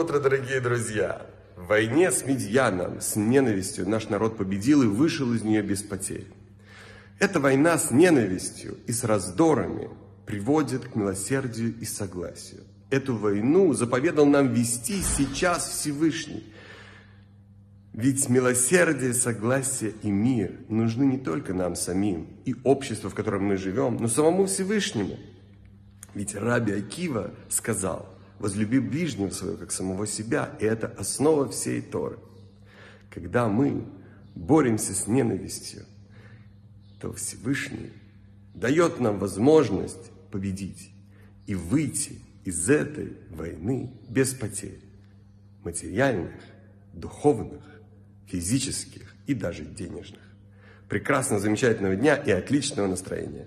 Утро, дорогие друзья! В войне с Медьяном, с ненавистью наш народ победил и вышел из нее без потерь. Эта война с ненавистью и с раздорами приводит к милосердию и согласию. Эту войну заповедал нам вести сейчас Всевышний. Ведь милосердие, согласие и мир нужны не только нам самим и обществу, в котором мы живем, но самому Всевышнему. Ведь Раби Акива сказал, возлюби ближнего своего, как самого себя, и это основа всей Торы. Когда мы боремся с ненавистью, то Всевышний дает нам возможность победить и выйти из этой войны без потерь материальных, духовных, физических и даже денежных. Прекрасного, замечательного дня и отличного настроения!